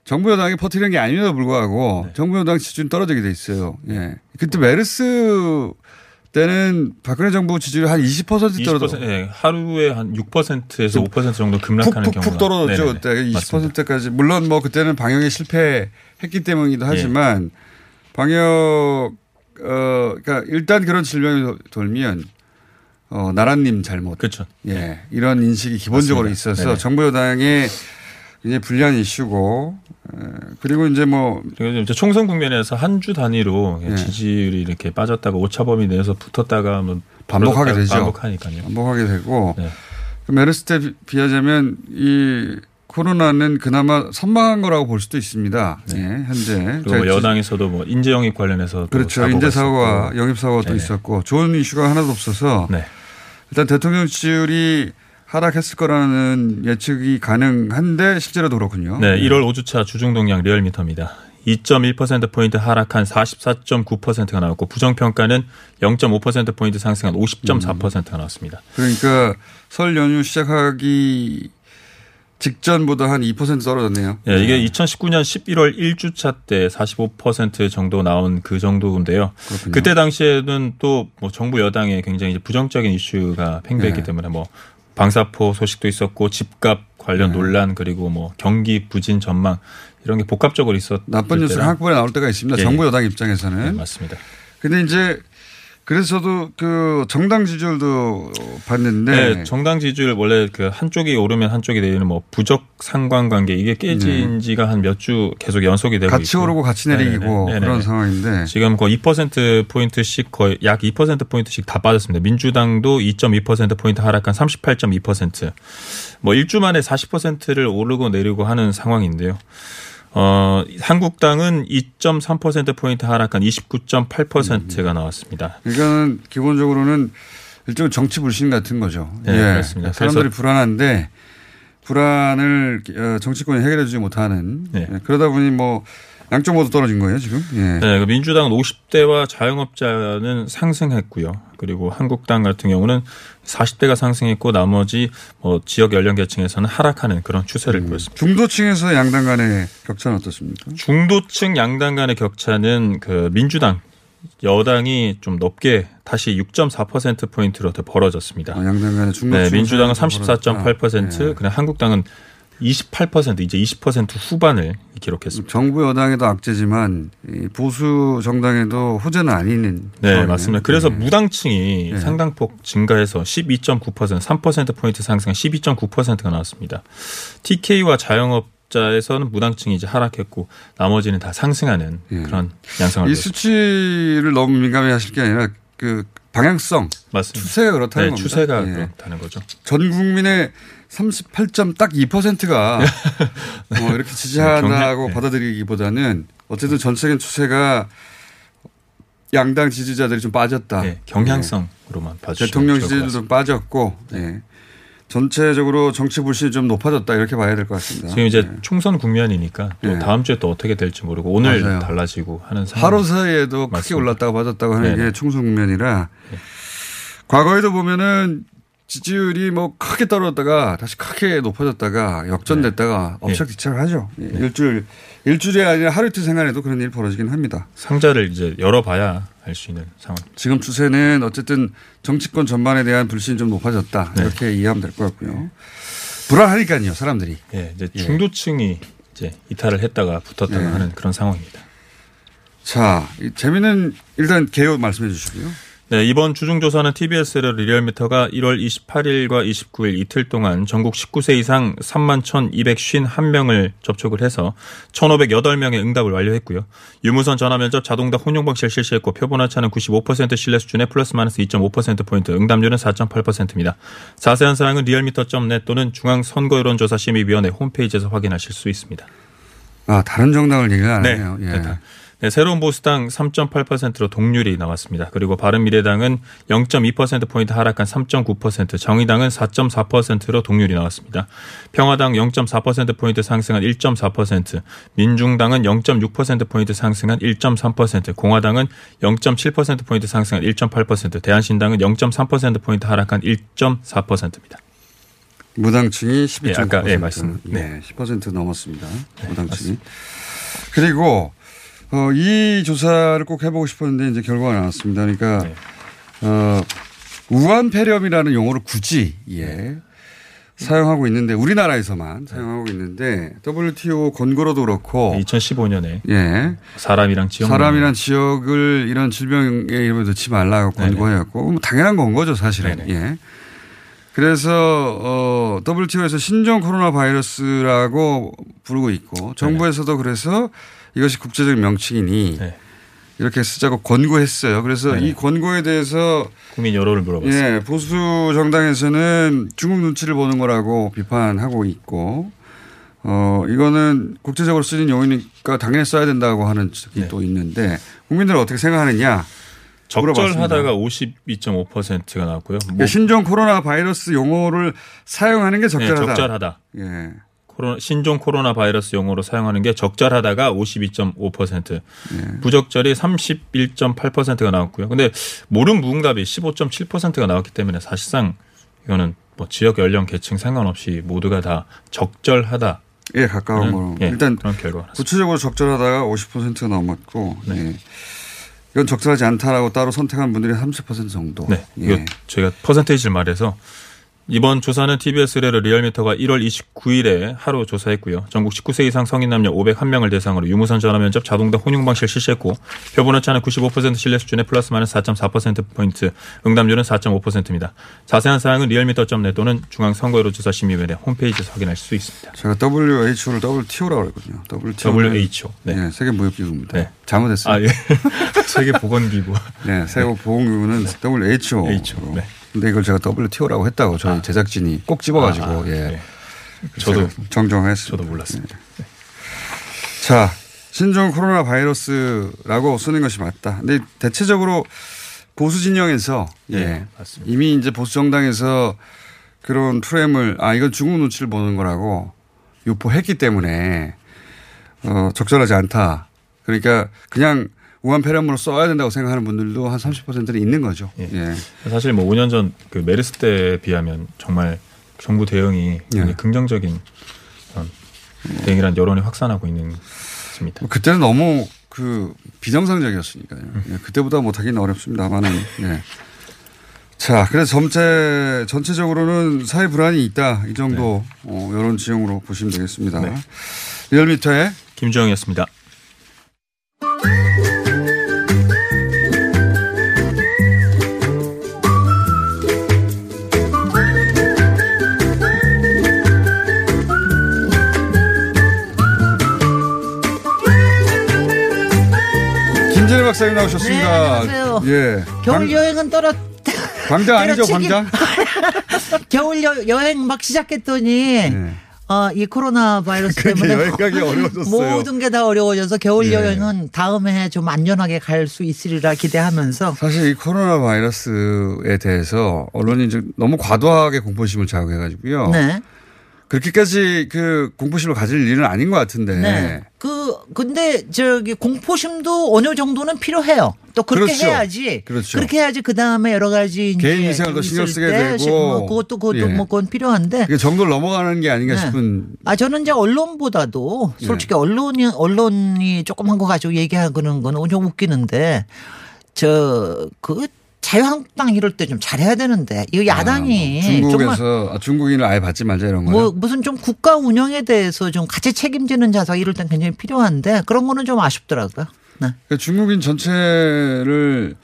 S1: 정부 여당이 퍼뜨리는 게 아님에도 불구하고
S8: 네.
S1: 정부 여당 지지율이 떨어지게 돼 있어요. 예. 그때 메르스 때는 박근혜 정부 지지율이 한20% 떨어져.
S8: 20%, 예, 하루에 한 6%에서 5% 정도 급락하는 경우가
S1: 푹푹푹 떨어졌죠. 그때
S8: 맞습니다.
S1: 20%까지. 물론 뭐 그때는 방역에 실패했기 때문이기도
S8: 예.
S1: 하지만 방역 어 그러니까 일단 그런 질병이 도- 돌면 어 나라님 잘못.
S8: 그렇죠.
S1: 예. 이런 인식이 기본적으로
S8: 맞습니다.
S1: 있어서
S8: 네네.
S1: 정부 여당의 굉장히 불리한 이슈고 에, 그리고 이제 뭐
S8: 이제 총선 국면에서 한 주 단위로
S1: 예.
S8: 지지율이 이렇게 빠졌다가 오차범위 내에서 붙었다가 뭐
S1: 반복하게 되죠.
S8: 반복하니까요.
S1: 반복하게 되고
S8: 네.
S1: 그 메르스 때 비- 비하자면 이 코로나는 그나마 선방한 거라고 볼 수도 있습니다. 예, 현재.
S8: 네. 그리고 뭐 여당에서도 뭐 인재 영입 관련해서 또
S1: 그렇죠.
S8: 사고가
S1: 인재 사고와
S8: 있었고.
S1: 영입 사고가 또
S8: 네네.
S1: 있었고 좋은 이슈가 하나도 없어서
S8: 네.
S1: 일단 대통령 지지율이 하락했을 거라는 예측이 가능한데 실제로도 그렇군요.
S8: 네, 1월 5주차 주중 동향 리얼미터입니다. 2.1%포인트 하락한 44.9%가 나왔고 부정평가는 0.5%포인트 상승한 50.4%가 나왔습니다.
S1: 그러니까 설 연휴 시작하기 직전보다 한 2% 떨어졌네요.
S8: 예, 이게 2019년 11월 1주차 때 45% 정도 나온 그 정도인데요.
S1: 그렇군요.
S8: 그때 당시에는 또 뭐 정부 여당에 굉장히 부정적인 이슈가 팽배했기
S1: 네.
S8: 때문에 뭐 방사포 소식도 있었고 집값 관련
S1: 네.
S8: 논란 그리고 뭐 경기 부진 전망 이런 게 복합적으로 있었
S1: 나쁜 뉴스가 한꺼번에 나올 때가 있습니다.
S8: 예,
S1: 정부
S8: 예.
S1: 여당 입장에서는.
S8: 네, 맞습니다.
S1: 근데 이제 그래서 저도 그 정당 지지율도 봤는데
S8: 네, 정당 지지율 원래 그 한쪽이 오르면 한쪽이 내리는 뭐 부적 상관관계 이게 깨진 지가 한 몇 주 계속 연속이 되고
S1: 네. 같이
S8: 있고.
S1: 오르고 같이 내리고
S8: 네네네.
S1: 그런
S8: 네네네.
S1: 상황인데
S8: 지금 거의 2% 포인트씩 거의 약 2% 포인트씩 다 빠졌습니다. 민주당도 2.2% 포인트 하락한 38.2%. 뭐 일주 만에 40%를 오르고 내리고 하는 상황인데요. 어, 한국당은 2.3% 포인트 하락한 29.8%가 나왔습니다.
S1: 이거는 기본적으로는 일종의 정치 불신 같은 거죠. 예.
S8: 네, 그렇습니다.
S1: 사람들이 불안한데 불안을 어, 정치권이 해결해 주지 못하는
S8: 네.
S1: 예, 그러다 보니 뭐 양쪽 모두 떨어진 거예요 지금. 예.
S8: 네, 그 민주당은 50대와 자영업자는 상승했고요. 그리고 한국당 같은 경우는 40대가 상승했고 나머지 뭐 지역 연령 계층에서는 하락하는 그런 추세를 보였습니다.
S1: 중도층에서 양당 간의 격차는 어떻습니까?
S8: 중도층 양당 간의 격차는 그 민주당 여당이 좀 높게 다시 6.4% 포인트로 더 벌어졌습니다.
S1: 아, 양당 간의 중도층
S8: 네, 민주당은
S1: 사이에서
S8: 34.8%,
S1: 예.
S8: 그냥 한국당은 28% 이제 20% 후반을 기록했습니다.
S1: 정부 여당에도 악재지만 이 보수 정당에도 호재는 아닌.
S8: 네,
S1: 상황이네요.
S8: 맞습니다. 그래서
S1: 네.
S8: 무당층이
S1: 네.
S8: 상당폭 증가해서 12.9%, 3% 포인트 상승 12.9%가 나왔습니다. TK와 자영업 자에서는 무당층이 이제 하락했고 나머지는 다 상승하는 그런 양상을
S1: 이. 수치를 너무 민감해 하실 게 아니라 그 방향성,
S8: 맞습니다.
S1: 추세가 그렇다는
S8: 네,
S1: 겁니다.
S8: 추세가
S1: 예.
S8: 그렇다는 거죠.
S1: 전 국민의 38.2%가 뭐 이렇게 지지한다고
S8: 경향- 네.
S1: 받아들이기보다는 어쨌든 전체적인 추세가 양당 지지자들이 좀 빠졌다.
S8: 네, 경향성으로만 봐주시면
S1: 대통령. 좀 빠졌고 예. 전체적으로 정치 불신이 좀 높아졌다 이렇게 봐야 될 것 같습니다.
S8: 지금 이제
S1: 네.
S8: 총선 국면이니까 또
S1: 네.
S8: 다음 주에 또 어떻게 될지 모르고 오늘
S1: 맞아요.
S8: 달라지고 하는 상황.
S1: 하루 사이에도 크게
S8: 맞습니다.
S1: 올랐다가 빠졌다고 하는. 게 총선 국면이라 과거에도 보면은 지지율이 뭐 크게 떨어졌다가 다시 크게 높아졌다가 역전됐다가 업착뒤착을 하죠. 예, 일주일 일주일이 아니라 하루 이틀 생활에도 그런 일이 벌어지긴 합니다.
S8: 상자를 이제 열어봐야 알 수 있는 상황.
S1: 지금 추세는 어쨌든 정치권 전반에 대한 불신이 좀 높아졌다
S8: 네.
S1: 이렇게 이해하면 될 것 같고요. 불안하니까요 사람들이.
S8: 예, 이제
S1: 예.
S8: 중도층이 이제 이탈을 했다가 붙었다가
S1: 예.
S8: 하는 그런 상황입니다.
S1: 자이 재미는 일단 개요 말씀해 주시고요.
S8: 네, 이번 주중조사는 TBS를 리얼미터가 1월 28일과 29일 이틀 동안 전국 19세 이상 3만 1,251명을 접촉을 해서 1,508명의 응답을 완료했고요. 유무선 전화면접 자동답 혼용 방식을 실시했고 표본 오차는 95% 신뢰 수준의 플러스 마이너스 2.5%포인트, 응답률은 4.8%입니다. 자세한 사항은 리얼미터.net 또는 중앙선거여론조사심의위원회 홈페이지에서 확인하실 수 있습니다.
S1: 아 다른 정당을 얘기를 안
S8: 네.
S1: 해요. 예.
S8: 네, 다. 네, 새로운 보수당 3.8%로 동률이 나왔습니다. 그리고 바른미래당은 0.2%포인트 하락한 3.9%, 정의당은 4.4%로 동률이 나왔습니다. 평화당 0.4%포인트 상승한 1.4%, 민중당은 0.6%포인트 상승한 1.3%, 공화당은 0.7%포인트 상승한 1.8%, 대한신당은 0.3%포인트 하락한 1.4%입니다.
S1: 무당층이 12.9%.
S8: 예, 아까, 예, 맞습니다.
S1: 네. 10% 넘었습니다. 무당층이. 그리고 어, 이 조사를 꼭 해보고 싶었는데 이제 결과가 나왔습니다. 그러니까
S8: 네.
S1: 어, 우한 폐렴이라는 용어를 굳이 예. 사용하고 있는데 우리나라에서만 사용하고 있는데 WTO 권고로도 그렇고
S8: 2015년에
S1: 예.
S8: 사람이랑 지역
S1: 사람이란 지역을 이런 질병의 이름을 넣지 말라고 권고해왔고 뭐 당연한 건 거죠 사실은.
S8: 네네.
S1: 예. 그래서 어, WTO에서 신종 코로나 바이러스라고 부르고 있고 정부에서도 그래서 이것이 국제적인 명칭이니
S8: 네.
S1: 이렇게 쓰자고 권고했어요. 그래서
S8: 네네.
S1: 이 권고에 대해서
S8: 국민 여론을 물어봤습니다.
S1: 예, 보수 정당에서는 중국 눈치를 보는 거라고 비판하고 있고 어 이거는 국제적으로 쓰는 용어니까 당연히 써야 된다고 하는 측이
S8: 네.
S1: 또 있는데 국민들은 어떻게 생각하느냐
S8: 적절하다가 52.5%가 나왔고요. 뭐,
S1: 그러니까 신종 코로나 바이러스 용어를 사용하는 게
S8: 네,
S1: 적절하다.
S8: 적절하다.
S1: 예.
S8: 코로나, 신종 코로나 바이러스 용어로 사용하는 게 적절하다가 52.5%,
S1: 예.
S8: 부적절히 31.8%가 나왔고요. 근데 모른 무응답이 15.7%가 나왔기 때문에 사실상 이거는 뭐 지역 연령 계층 상관없이 모두가 다 적절하다.
S1: 예, 가까운
S8: 음,
S1: 거로.
S8: 예,
S1: 일단
S8: 그런 났습니다.
S1: 구체적으로 적절하다가 50%가 넘었고
S8: 네.
S1: 예. 이건 적절하지 않다라고 따로 선택한 분들이 30% 정도.
S8: 네,
S1: 예.
S8: 이거 저희가 퍼센테이지를 말해서 이번 조사는 TBS 의뢰로 리얼미터가 1월 29일에 하루 조사했고요. 전국 19세 이상 성인 남녀 501명을 대상으로 유무선 전화 면접 자동등 혼용 방식을 실시했고 표본 오차는 95% 신뢰 수준의 플러스 마이너스 4.4%포인트, 응답률은 4.5%입니다. 자세한 사항은 리얼미터.net 또는 중앙선거여론조사심의위원회 홈페이지에서 확인할 수 있습니다.
S1: 제가 WHO를 WTO라고 그랬거든요. WTO.
S8: WHO. 네.
S1: 세계무역기구입니다.
S8: 네.
S1: 잘못했어요.
S8: 아, 예. 세계보건기구.
S1: 네, 세계보건기구는 WHO.
S8: WHO. 네.
S1: 근데 이걸 제가 WTO라고 했다고 저희 제작진이 꼭 집어가지고
S8: 아,
S1: 예.
S8: 네. 저도
S1: 정정했습니다.
S8: 저도 몰랐습니다.
S1: 네. 자, 신종 코로나 바이러스라고 쓰는 것이 맞다. 근데 대체적으로 보수 진영에서 예.
S8: 네, 맞습니다.
S1: 이미 이제 보수 정당에서 그런 프레임을 아 이건 중국 눈치를 보는 거라고 유포했기 때문에 어 적절하지 않다. 그러니까 그냥 우한 폐렴으로 써야 된다고 생각하는 분들도 한 30%는 있는 거죠.
S8: 예.
S1: 예.
S8: 사실 뭐 5년 전 그 메르스 때에 비하면 정말 정부 대응이 굉장히
S1: 예.
S8: 긍정적인 대응이란 여론이 확산하고 있는 있습니다.
S1: 그때는 너무 그 비정상적이었으니까요. 예, 그때보다 못하기는 어렵습니다만은. 예. 자, 그래서 전체 전체적으로는 사회 불안이 있다 이 정도 어, 여론 지형으로 보시면 되겠습니다.
S8: 네.
S1: 리얼미터의
S8: 김주영이었습니다.
S1: 박사님 나오셨습니다.
S9: 네, 안녕하세요.
S1: 예.
S9: 겨울
S1: 광-
S9: 여행은 떨어
S1: 광장 아니죠. 광장?
S9: 겨울 여, 여행 막 시작했더니
S1: 네.
S9: 어, 이 코로나 바이러스 때문에
S1: 여행 가기 어려워졌어요.
S9: 모든 게 다 어려워져서 겨울
S1: 예.
S9: 여행은 다음에 좀 안전하게 갈 수 있으리라 기대하면서
S1: 사실 이 코로나 바이러스에 대해서 언론이 좀 너무 과도하게 공포심을 자극해가지고요.
S9: 네.
S1: 그렇게까지 그 공포심을 가질 일은 아닌 것 같은데.
S9: 네. 그 근데 저기 공포심도 어느 정도는 필요해요. 또 그렇게
S1: 그렇죠.
S9: 해야지.
S1: 그렇죠.
S9: 렇게 해야지 그 다음에 여러 가지
S1: 개인 위생을 더 신경 쓰게
S9: 때
S1: 되고.
S9: 뭐 그것도 그것도
S1: 예.
S9: 뭐 그건 필요한데.
S1: 그 정도를 넘어가는 게 아닌가
S9: 네.
S1: 싶은.
S9: 아 저는 이제 언론보다도
S1: 네.
S9: 솔직히 언론이 언론이 조금 한 거 가지고 얘기하는 건좀 웃기는데 저그 자유한국당 이럴 때 좀 잘해야 되는데 이 야당이 정말
S1: 뭐 중국에서 아, 중국인을 아예 받지 말자 이런 거요.
S9: 뭐 무슨 좀 국가 운영에 대해서 좀 같이 책임지는 자세가 이럴 땐 굉장히 필요한데 그런 거는 좀 아쉽더라고요. 네.
S1: 그 중국인 전체를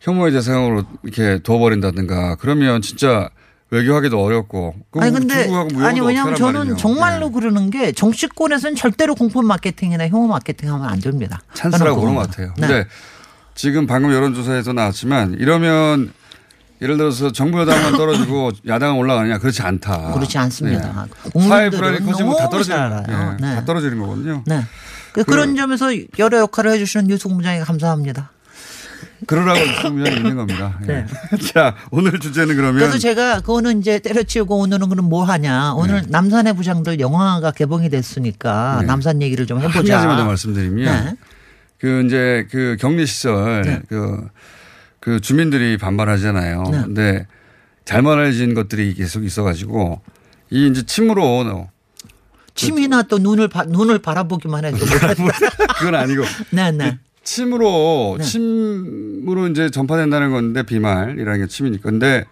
S1: 혐오의 대상으로 이렇게 둬버린다든가 그러면 진짜 외교하기도 어렵고.
S9: 아니 근데 아니 왜냐하면
S1: 어떡하란
S9: 저는. 정말로 그러는 게 정치권에서는 절대로 공포 마케팅이나 혐오 마케팅 하면 안 됩니다.
S1: 찬스라고 보는 것. 같아요.
S9: 네.
S1: 근데 지금 방금 여론조사에서 나왔지만 이러면 예를 들어서 정부 여당만 떨어지고 야당은 올라가느냐 그렇지 않다.
S9: 그렇지 않습니다.
S1: 네. 사회
S9: 국민들은
S1: 불안이 커지고 다 떨어지는. 예,
S9: 네.
S1: 다 떨어지는 거거든요.
S9: 네. 그, 그런 점에서 여러 역할을 해주시는 뉴스 공장에 감사합니다.
S1: 그러라고 분명히 있는 겁니다. 예.
S9: 네.
S1: 자 오늘 주제는 그러면
S9: 그래서 제가 그거는 이제 때려치우고 오늘은 그럼 뭐 하냐. 오늘 남산의 부장들 영화가 개봉이 됐으니까
S1: 네.
S9: 남산 얘기를
S1: 좀한
S9: 해보자.
S1: 가지만 더 말씀드리면
S9: 네.
S1: 그 이제 그 격리 시설
S9: 네.
S1: 그, 그 주민들이 반발하잖아요.
S9: 네.
S1: 근데 잘못해진 것들이 계속 있어가지고 이 이제 침으로
S9: 침이나 또 눈을 바, 눈을 바라보기만 해도
S1: 그건 아니고
S9: 네, 네.
S1: 침으로
S9: 네.
S1: 침으로 이제 전파된다는 건데 비말이라는 게 침이니까 근데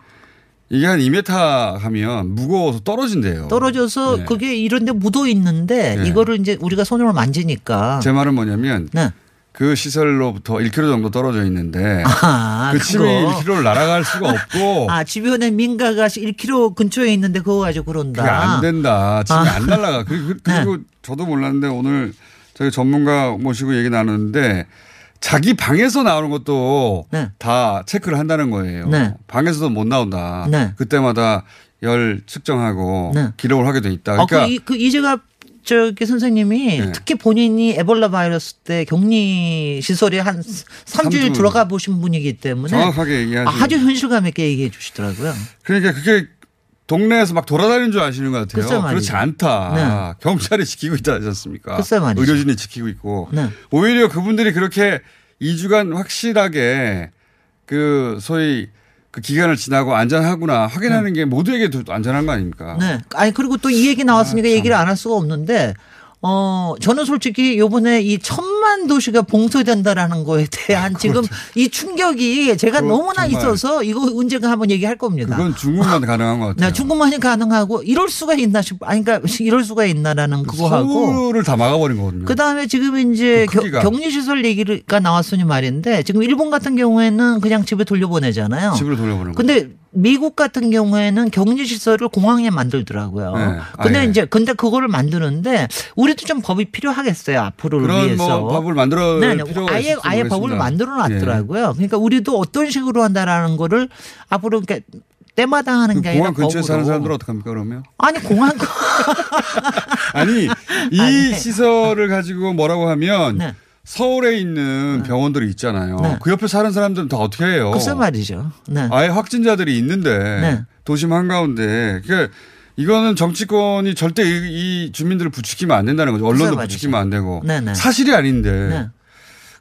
S1: 이게 한 2m 가면 무거워서 떨어진대요.
S9: 떨어져서
S1: 네.
S9: 그게 이런데 묻어 있는데
S1: 네.
S9: 이거를 이제 우리가 손으로 만지니까
S1: 제 말은 뭐냐면
S9: 네.
S1: 그 시설로부터 1km 정도 떨어져 있는데
S9: 아,
S1: 그. 침이 1km를 날아갈 수가 없고
S9: 아 주변에 민가가 1km 근처에 있는데 그거 가지고 그런다.
S1: 그게 안 된다. 침이
S9: 아.
S1: 안 날아가. 그리고, 그리고 저도 몰랐는데 오늘 저희 전문가 모시고 얘기 나누는데 자기 방에서 나오는 것도 다 체크를 한다는 거예요.
S9: 네.
S1: 방에서도 못 나온다.
S9: 네.
S1: 그때마다 열 측정하고
S9: 네.
S1: 기록을 하게 돼 있다.
S9: 어,
S1: 그러니까
S9: 그, 이- 그 이제가 저기 선생님이
S1: 네.
S9: 특히 본인이 에볼라 바이러스 때 격리 시설에 한 3주일
S1: 주.
S9: 들어가 보신 분이기 때문에
S1: 정확하게 얘기하시는
S9: 아주 현실감 있게 얘기해 주시더라고요.
S1: 그러니까 그게 동네에서 막 돌아다니는 줄 아시는 것 같아요. 그렇지 않다.
S9: 네.
S1: 경찰이 지키고 있다 하지 않습니까? 의료진이 지키고 있고.
S9: 네.
S1: 오히려 그분들이 그렇게 2주간 확실하게 그 소위 그 기간을 지나고 안전하구나 확인하는 게 모두에게 도 안전한 거 아닙니까?
S9: 네. 아니 그리고 또 이 얘기 나왔으니까 얘기를 안 할 수가 없는데 어, 저는 솔직히 요번에 이 천만 도시가 봉쇄된다라는 거에 대한 지금 이 충격이 제가 너무나. 있어서 이거 언젠가 한번 얘기할 겁니다.
S1: 그건 중국만 가능한 것 같아요.
S9: 네, 중국만이 가능하고 이럴 수가 있나 싶, 아니, 그러니까 이럴 수가 있나라는 그거 하고.
S1: 서울을 다 막아버린 거거든요.
S9: 그 다음에 지금 이제
S1: 그.
S9: 격리시설 얘기가 나왔으니 말인데 지금 일본 같은 경우에는 그냥 집에 돌려보내잖아요.
S1: 집으로 돌려보는 거.
S9: 근데 미국 같은 경우에는 격리 시설을 공항에 만들더라고요.
S1: 네,
S9: 근데
S1: 아 예.
S9: 이제 근데 그거를 만드는데 우리도 좀 법이 필요하겠어요 앞으로를 위해서.
S1: 뭐 법을 만들어
S9: 네, 네. 아예 아예
S1: 모르겠습니다.
S9: 법을 만들어
S1: 예.
S9: 놨더라고요. 그러니까 우리도 어떤 식으로 한다라는 거를 앞으로 그러니까 때마다 하는 그게 아니라
S1: 공항 근처에 사는. 사람들은 어떡합니까 그러면?
S9: 아니 공항
S1: 아니 이
S9: 아니.
S1: 시설을 가지고 뭐라고 하면
S9: 네.
S1: 서울에 있는 병원들이 있잖아요.
S9: 네.
S1: 그 옆에 사는 사람들은 다 어떻게 해요?
S9: 글쎄 말이죠. 네.
S1: 아예 확진자들이 있는데
S9: 네.
S1: 도심 한가운데 그러니까 이거는 정치권이 절대 이, 이 주민들을 부추기면 안 된다는 거죠. 언론도. 부추기면 안 되고
S9: 네네.
S1: 사실이 아닌데
S9: 네.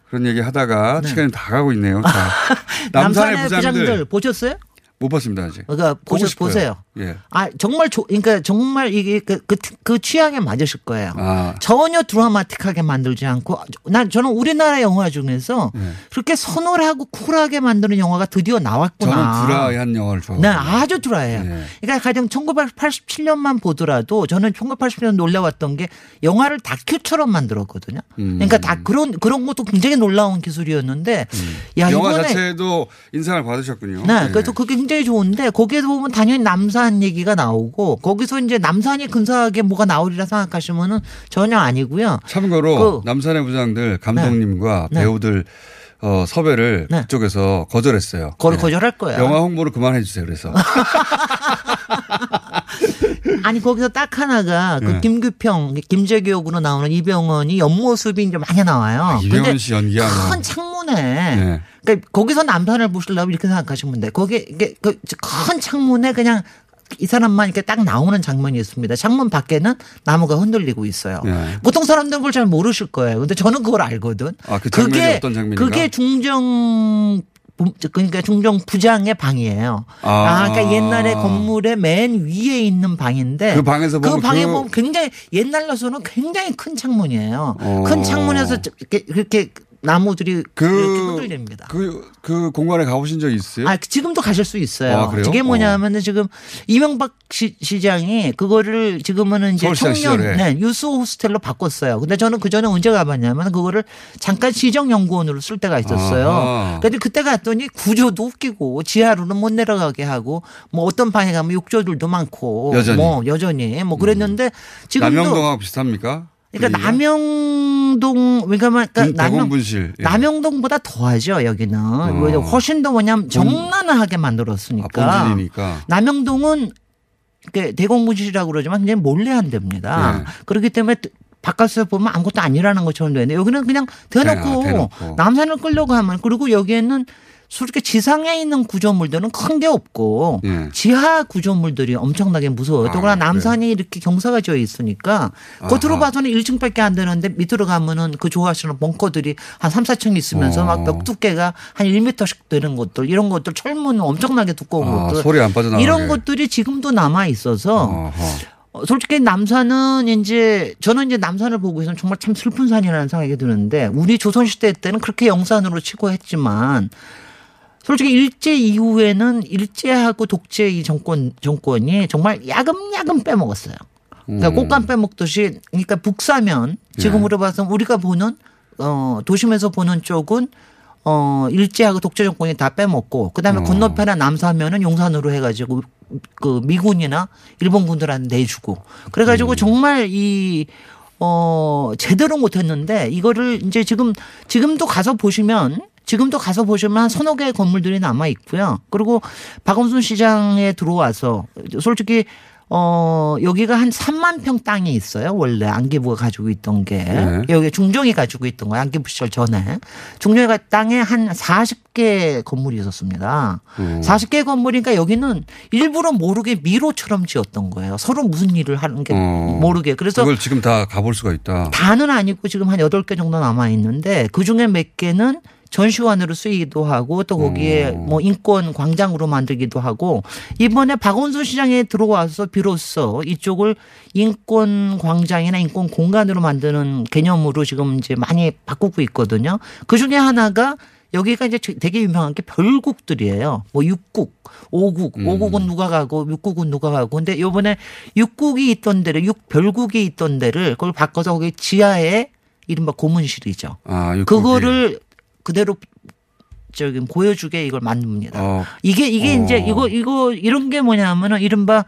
S1: 그런 얘기 하다가
S9: 네.
S1: 시간이 다 가고 있네요. 자,
S9: 남산의
S1: 남산의
S9: 부장들
S1: 부장들
S9: 보셨어요?
S1: 못 봤습니다 아직.
S9: 그러니까
S1: 보고 싶어요.
S9: 보세요.
S1: 예.
S9: 아 정말 조, 그러니까 정말 이게 그, 그, 그 취향에 맞으실 거예요.
S1: 아.
S9: 전혀 드라마틱하게 만들지 않고 난 저는 우리나라 영화 중에서
S1: 네.
S9: 그렇게 선울하고 쿨하게 만드는 영화가 드디어 나왔구나.
S1: 저는 드라이한 영화를 좋아해요.
S9: 네, 아주 드라이해요.
S1: 네.
S9: 그러니까 가령 1987년만 보더라도 저는 1987년 놀라웠던 게 영화를 다큐처럼 만들었거든요.
S1: 음.
S9: 그러니까 다 그런 그런 것도 굉장히 놀라운 기술이었는데 야
S1: 영화 자체도 인상을 받으셨군요.
S9: 네,
S1: 예.
S9: 그래서 그게 굉장히 좋은데 거기에서 보면 당연히 남산 얘기가 나오고 거기서 이제 남산이 근사하게 뭐가 나오리라 생각하시면은 전혀 아니고요.
S1: 참고로
S9: 그-
S1: 남산의 부장들 감독님과
S9: 네.
S1: 배우들 어, 섭외를
S9: 네.
S1: 그쪽에서 거절했어요.
S9: 거를
S1: 네.
S9: 거절할 거야.
S1: 영화 홍보를 그만해 주세요. 그래서
S9: 아니 거기서 딱 하나가 그
S1: 네.
S9: 김규평, 김재규역으로 나오는 이병헌이 옆모습이 이제 많이 나와요.
S1: 이병헌
S9: 근데
S1: 씨 연기하면
S9: 큰 창문에
S1: 네.
S9: 그러니까 거기서 남산을 보시려면 이렇게 생각하시면 돼. 거기에 이게 그큰 창문에 그냥 이 사람만 이렇게 딱 나오는 장면이 있습니다. 창문 밖에는 나무가 흔들리고 있어요.
S1: 네.
S9: 보통 사람들은 그걸 잘 모르실 거예요. 근데 저는 그걸 알거든.
S1: 아, 그 장면이
S9: 그게
S1: 어떤 장면인가?
S9: 그게 중정 부- 그러니까 중정 부장의 방이에요.
S1: 아.
S9: 아, 그러니까 옛날에 건물의 맨 위에 있는 방인데
S1: 그 방에서
S9: 그
S1: 보면
S9: 방에
S1: 그-
S9: 보면 굉장히 옛날로서는 굉장히 큰 창문이에요.
S1: 어.
S9: 큰 창문에서 이렇게, 나무들이 이렇게
S1: 그,
S9: 흔들립니다.
S1: 그, 그 공간에 가보신 적 있어요?
S9: 아, 지금도 가실 수 있어요.
S1: 아?
S9: 그게 뭐냐면은 지금 이명박 시, 시장이 그거를 지금은 이제 청년
S1: 시절에.
S9: 네, 유스 호스텔로 바꿨어요. 근데 저는 그 전에 언제 가봤냐면 그거를 잠깐 시정연구원으로 쓸 때가 있었어요.
S1: 아하.
S9: 근데 그때 갔더니 구조도 웃기고 지하로는 못 내려가게 하고 뭐 어떤 방에 가면 욕조들도 많고
S1: 여전히.
S9: 뭐 여전히 뭐 그랬는데 지금도
S1: 남영동하고 비슷합니까?
S9: 그러니까
S1: 분위기가?
S9: 남영동 그러니까
S1: 군-
S9: 남영
S1: 대공분실. 예.
S9: 남영동보다 더하죠 여기는
S1: 어.
S9: 왜 훨씬 더 뭐냐면 정난하게 만들었으니까
S1: 아.
S9: 남영동은 그 대공분실이라고 그러지만 굉장히 몰래 한답니다.
S1: 네.
S9: 그렇기 때문에 바깥에서 보면 아무것도 아니라는 것처럼 되는데 여기는 그냥 대놓고,
S1: 네, 대놓고.
S9: 남산을 끌려고 하면 그리고 여기에는 솔직히 지상에 있는 구조물들은 큰 게 없고
S1: 예.
S9: 지하 구조물들이 엄청나게 무서워요.
S1: 아,
S9: 더구나 남산이 이렇게 경사가 지어 있으니까 겉으로
S1: 아하.
S9: 봐서는 1층밖에 안 되는데 밑으로 가면은 그 좋아하시는 벙커들이 한 3, 4층 있으면서
S1: 어.
S9: 막벽 두께가 한 1m씩 되는 것들 이런 것들 철문 엄청나게 두꺼운
S1: 아,
S9: 것들
S1: 소리 안 빠져나가게.
S9: 이런 것들이 지금도 남아 있어서
S1: 어허.
S9: 어, 솔직히 남산은 이제 저는 이제 남산을 보고 있으면 정말 참 슬픈 산이라는 생각이 드는데 우리 조선시대 때는 그렇게 영산으로 치고 했지만 솔직히 일제 이후에는 일제하고 독재 이 정권 정권이 정말 야금야금 빼먹었어요. 그러니까
S1: 음.
S9: 꽃감 빼먹듯이 그러니까 북사면 지금으로 봐서 우리가 보는 어 도심에서 보는 쪽은 어 일제하고 독재 정권이 다 빼먹고 그다음에
S1: 어.
S9: 건너편에 남사면은 용산으로 해가지고 그 미군이나 일본군들한테 내주고 그래가지고 정말 이 어, 제대로 못했는데 이거를 이제 지금 지금도 가서 보시면 지금도 가서 보시면 한 서너 개의 건물들이 남아 있고요. 그리고 박원순 시장에 들어와서 솔직히 어, 여기가 한 3만 평 땅이 있어요. 원래 안기부가 가지고 있던 게.
S1: 네.
S9: 여기 중정이 가지고 있던 거예요. 안기부 시절 전에. 중정이가 땅에 한 40개 건물이 있었습니다.
S1: 음.
S9: 40개 건물이니까 여기는 일부러 모르게 미로처럼 지었던 거예요. 서로 무슨 일을 하는 게
S1: 어.
S9: 모르게. 그래서
S1: 그걸 지금 다 가볼 수가 있다.
S9: 다는 아니고 지금 한 8개 정도 남아 있는데 그 중에 몇 개는 전시관으로 쓰이기도 하고 또 거기에 뭐 인권 광장으로 만들기도 하고 이번에 박원순 시장에 들어와서 비로소 이쪽을 인권 광장이나 인권 공간으로 만드는 개념으로 지금 이제 많이 바꾸고 있거든요. 그 중에 하나가 여기가 이제 되게 유명한 게 별국들이에요. 뭐 육국, 오국,
S1: 음.
S9: 오국은 누가 가고 육국은 누가 가고. 근데 요번에 육국이 있던 데를 육 별국이 있던 데를 그걸 바꿔서 거기 지하에 이른바 고문실이죠.
S1: 아.
S9: 그거를 그대로 저기 보여주게 이걸 만듭니다.
S1: 어,
S9: 이게 이게
S1: 어.
S9: 이제 이거 이거 이런 게 뭐냐면은 이른바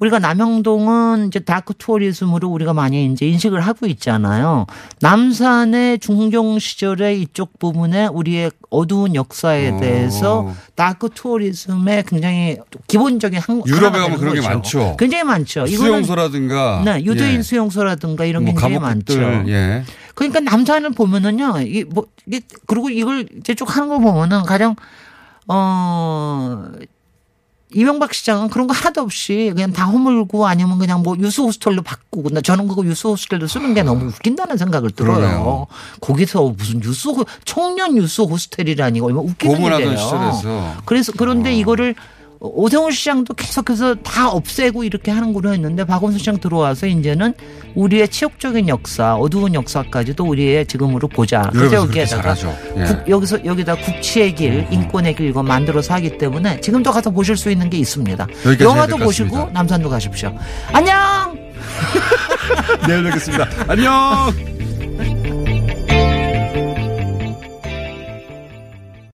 S9: 우리가 남영동은 이제 dark tourism으로 우리가 많이 이제 인식을 하고 있잖아요. 남산의 중정 시절의 이쪽 부분에 우리의 어두운 역사에 대해서 dark tourism의 굉장히 기본적인 한
S1: 유럽에 가면 그런 게
S9: 거죠.
S1: 많죠.
S9: 굉장히 많죠.
S1: 수용소라든가.
S9: 네, 유대인
S1: 예.
S9: 수용소라든가 이런 게
S1: 뭐
S9: 굉장히 많죠.
S1: 예.
S9: 그러니까 남산을 보면은요, 이 뭐, 이게, 그리고 이걸 이제 쭉 하는 거 보면은 가령, 어, 이명박 시장은 그런 거 하나도 없이 그냥 다 허물고 아니면 그냥 뭐 유수 호스텔로 바꾸고 나 저는 그거 유수 호스텔로 쓰는 게 너무 웃긴다는 생각을 들어요.
S1: 그러네요.
S9: 거기서 무슨 유수 호- 청년 유수 호스텔이라니 얼마 웃기는 일이에요. 그래서 그런데 이거를 오세훈 시장도 계속해서 다 없애고 이렇게 하는 걸로 했는데 박원순 시장 들어와서 이제는 우리의 치욕적인 역사, 어두운 역사까지도 우리의 지금으로 보자. 그래서
S1: 그렇게
S9: 여기에다가
S1: 잘하죠. 예.
S9: 국- 여기서 여기다 국치의 길, 인권의 길 이거 만들어서 하기 때문에 지금도 가서 보실 수 있는 게 있습니다. 영화도 보시고. 남산도 가십시오. 안녕.
S1: 내일 뵙겠습니다. 안녕!